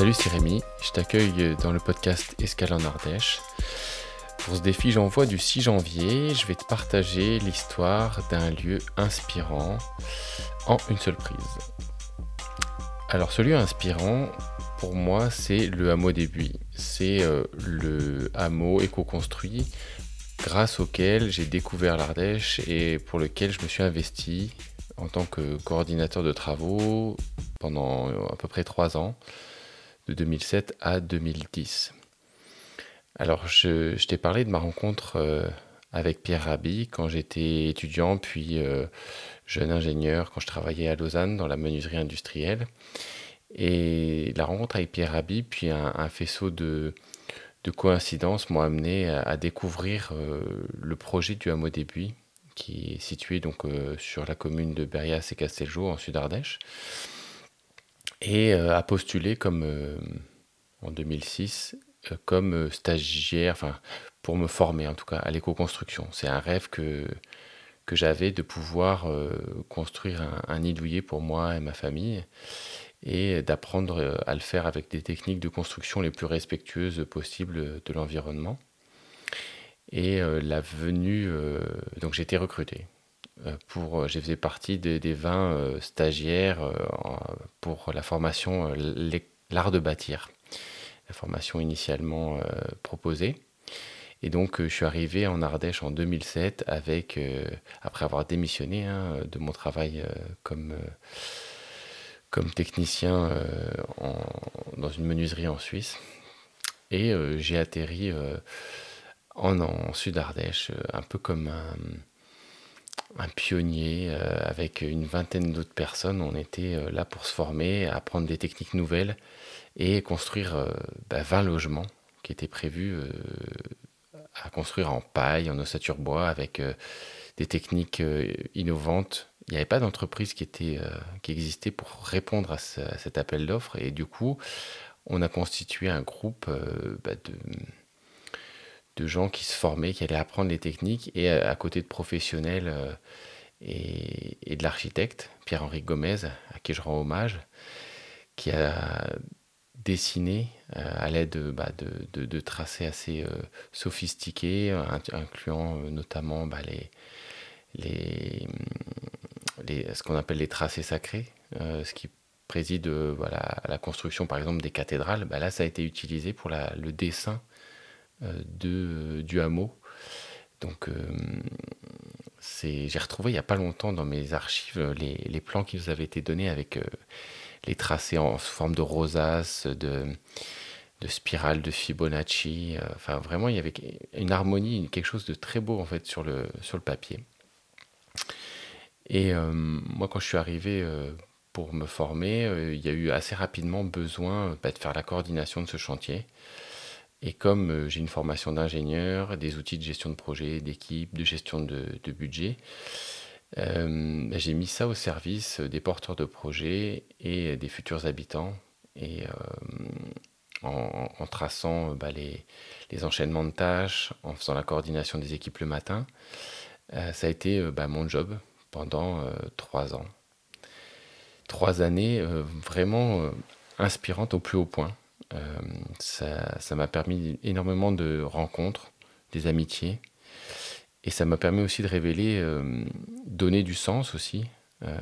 Salut, c'est Rémi. Je t'accueille dans le podcast Escale en Ardèche. Pour ce défi, j'envoie du 6 janvier. Je vais te partager l'histoire d'un lieu inspirant en une seule prise. Alors, ce lieu inspirant, pour moi, c'est le hameau des Buis. C'est euh, le hameau éco-construit grâce auquel j'ai découvert l'Ardèche et pour lequel je me suis investi en tant que coordinateur de travaux pendant euh, à peu près trois ans, de 2007 à 2010. Alors, je, t'ai parlé de ma rencontre euh, avec Pierre Rabhi quand j'étais étudiant, puis euh, jeune ingénieur, quand je travaillais à Lausanne dans la menuiserie industrielle. Et la rencontre avec Pierre Rabhi, puis un, faisceau de, de coïncidences m'ont amené à, découvrir le projet du hameau des Buis, qui est situé donc sur la commune de Berrias et Casteljo en Sud-Ardèche et euh, a postulé comme euh, en 2006 euh, comme stagiaire, enfin pour me former en tout cas à l'éco-construction. C'est un rêve que, que j'avais de pouvoir construire un, nid douillet pour moi et ma famille et d'apprendre à le faire avec des techniques de construction les plus respectueuses possibles de l'environnement. Et la venue, donc j'ai été recruté. Euh, pour, euh, j'ai fait partie des, 20 euh, stagiaires pour la formation L'art de bâtir, la formation initialement proposée. Et donc, je suis arrivé en Ardèche en 2007 avec, après avoir démissionné hein, de mon travail comme, comme technicien dans une menuiserie en Suisse. Et j'ai atterri en, en Sud-Ardèche, un peu comme un un pionnier euh, avec une vingtaine d'autres personnes. On était euh, là pour se former, apprendre des techniques nouvelles et construire 20 euh, bah, logements qui étaient prévus à construire en paille, en ossature bois, avec des techniques innovantes. Il n'y avait pas d'entreprise qui, était, qui existait pour répondre à, cet appel d'offres et du coup, on a constitué un groupe bah, de de gens qui se formaient, qui allaient apprendre les techniques, et à, côté de professionnels euh, et, de l'architecte, Pierre-Henri Gomez, à qui je rends hommage, qui a dessiné euh, à l'aide bah, de, de, tracés assez euh, sophistiqués, incluant notamment bah, les, les, ce qu'on appelle les tracés sacrés, ce qui préside à la construction par exemple des cathédrales. Bah, là, ça a été utilisé pour le dessin euh, de, du hameau. Donc, euh, j'ai retrouvé il n'y a pas longtemps dans mes archives les, les, plans qui nous avaient été donnés avec euh, les tracés en forme de rosace, de, de spirale de Fibonacci. enfin, vraiment, il y avait une harmonie, quelque chose de très beau en fait sur le, sur le papier. Et moi, quand je suis arrivé pour me former, il y a eu assez rapidement besoin bah, de faire la coordination de ce chantier. Et comme euh, j'ai une formation d'ingénieur, des outils de gestion de projet, d'équipe, de gestion de, budget, euh, bah, j'ai mis ça au service des porteurs de projets et des futurs habitants. Et euh, en, traçant bah, les, enchaînements de tâches, en faisant la coordination des équipes le matin, ça a été bah, mon job pendant trois ans. Trois années vraiment inspirantes au plus haut point. Euh, ça m'a permis énormément de rencontres, des amitiés. Et ça m'a permis aussi de révéler, euh, donner du sens aussi. Euh,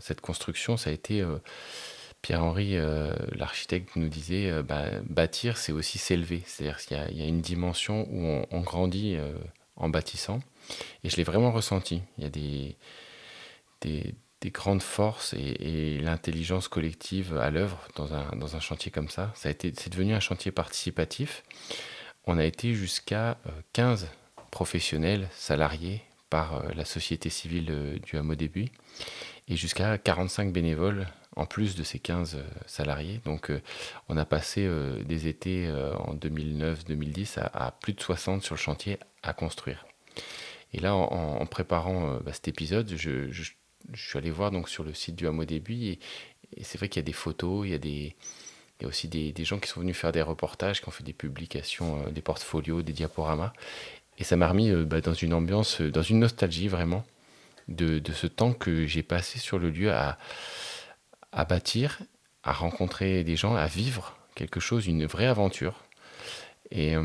cette construction, ça a été. Pierre-Henri, l'architecte, nous disait bah, bâtir, c'est aussi s'élever. C'est-à-dire qu'il y, a une dimension où on, grandit en bâtissant. Et je l'ai vraiment ressenti. Il y a des, des, des grandes forces et, l'intelligence collective à l'œuvre dans un, dans un, chantier comme ça. ça c'est devenu un chantier participatif. On a été jusqu'à 15 euh, professionnels salariés par euh, la société civile euh, du hameau début et jusqu'à 45 bénévoles en plus de ces 15 salariés. Donc on a passé des étés en 2009-2010 à, plus de 60 sur le chantier à construire. Et là, en, préparant bah, cet épisode, je, je suis allé voir donc sur le site du Hameau Début et, c'est vrai qu'il y a des photos, il y a, des, il aussi des, des, gens qui sont venus faire des reportages, qui ont fait des publications, euh, des portfolios, des diaporamas. Et ça m'a remis euh, bah, dans une ambiance, euh, dans une nostalgie vraiment de, de ce temps que j'ai passé sur le lieu à, à bâtir, à rencontrer des gens, à vivre quelque chose, une vraie aventure. Et,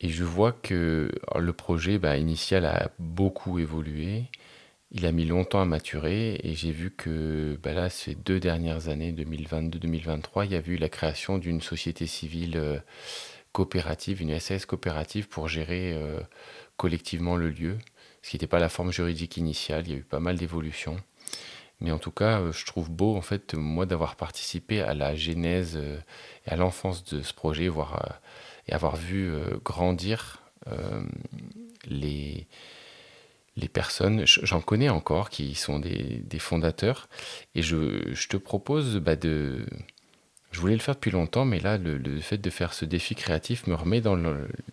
et je vois que le projet bah, initial a beaucoup évolué. Il a mis longtemps à maturer et j'ai vu que bah là, ces deux dernières années, 2022-2023, il y a eu la création d'une société civile euh, coopérative, une SAS coopérative pour gérer euh, collectivement le lieu, ce qui n'était pas la forme juridique initiale. Il y a eu pas mal d'évolutions. Mais en tout cas, euh, je trouve beau, en fait, moi, d'avoir participé à la genèse et à l'enfance de ce projet, voire, et avoir vu grandir les les personnes, j'en connais encore qui sont des, fondateurs, et je, te propose bah, de... Je voulais le faire depuis longtemps, mais là, le, fait de faire ce défi créatif me remet dans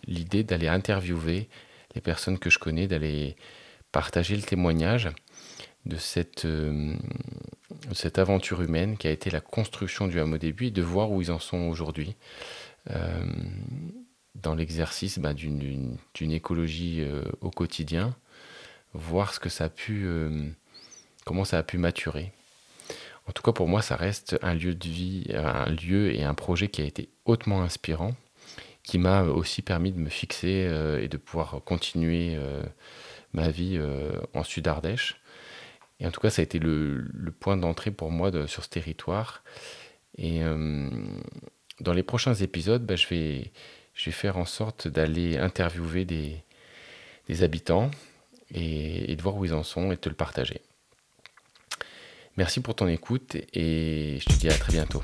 l'idée d'aller interviewer les personnes que je connais, d'aller partager le témoignage de cette, euh, aventure humaine qui a été la construction du hameau début et de voir où ils en sont aujourd'hui. Euh, dans l'exercice bah, d'une écologie euh, au quotidien, voir ce que ça a pu, euh, comment ça a pu maturer. En tout cas, pour moi, ça reste un lieu de vie, un lieu et un projet qui a été hautement inspirant, qui m'a aussi permis de me fixer euh, et de pouvoir continuer euh, ma vie en Sud-Ardèche. Et en tout cas, ça a été le, point d'entrée pour moi sur ce territoire. Et dans les prochains épisodes, bah, je, vais, faire en sorte d'aller interviewer des, des habitants, et, de voir où ils en sont et de te le partager. Merci pour ton écoute et je te dis à très bientôt.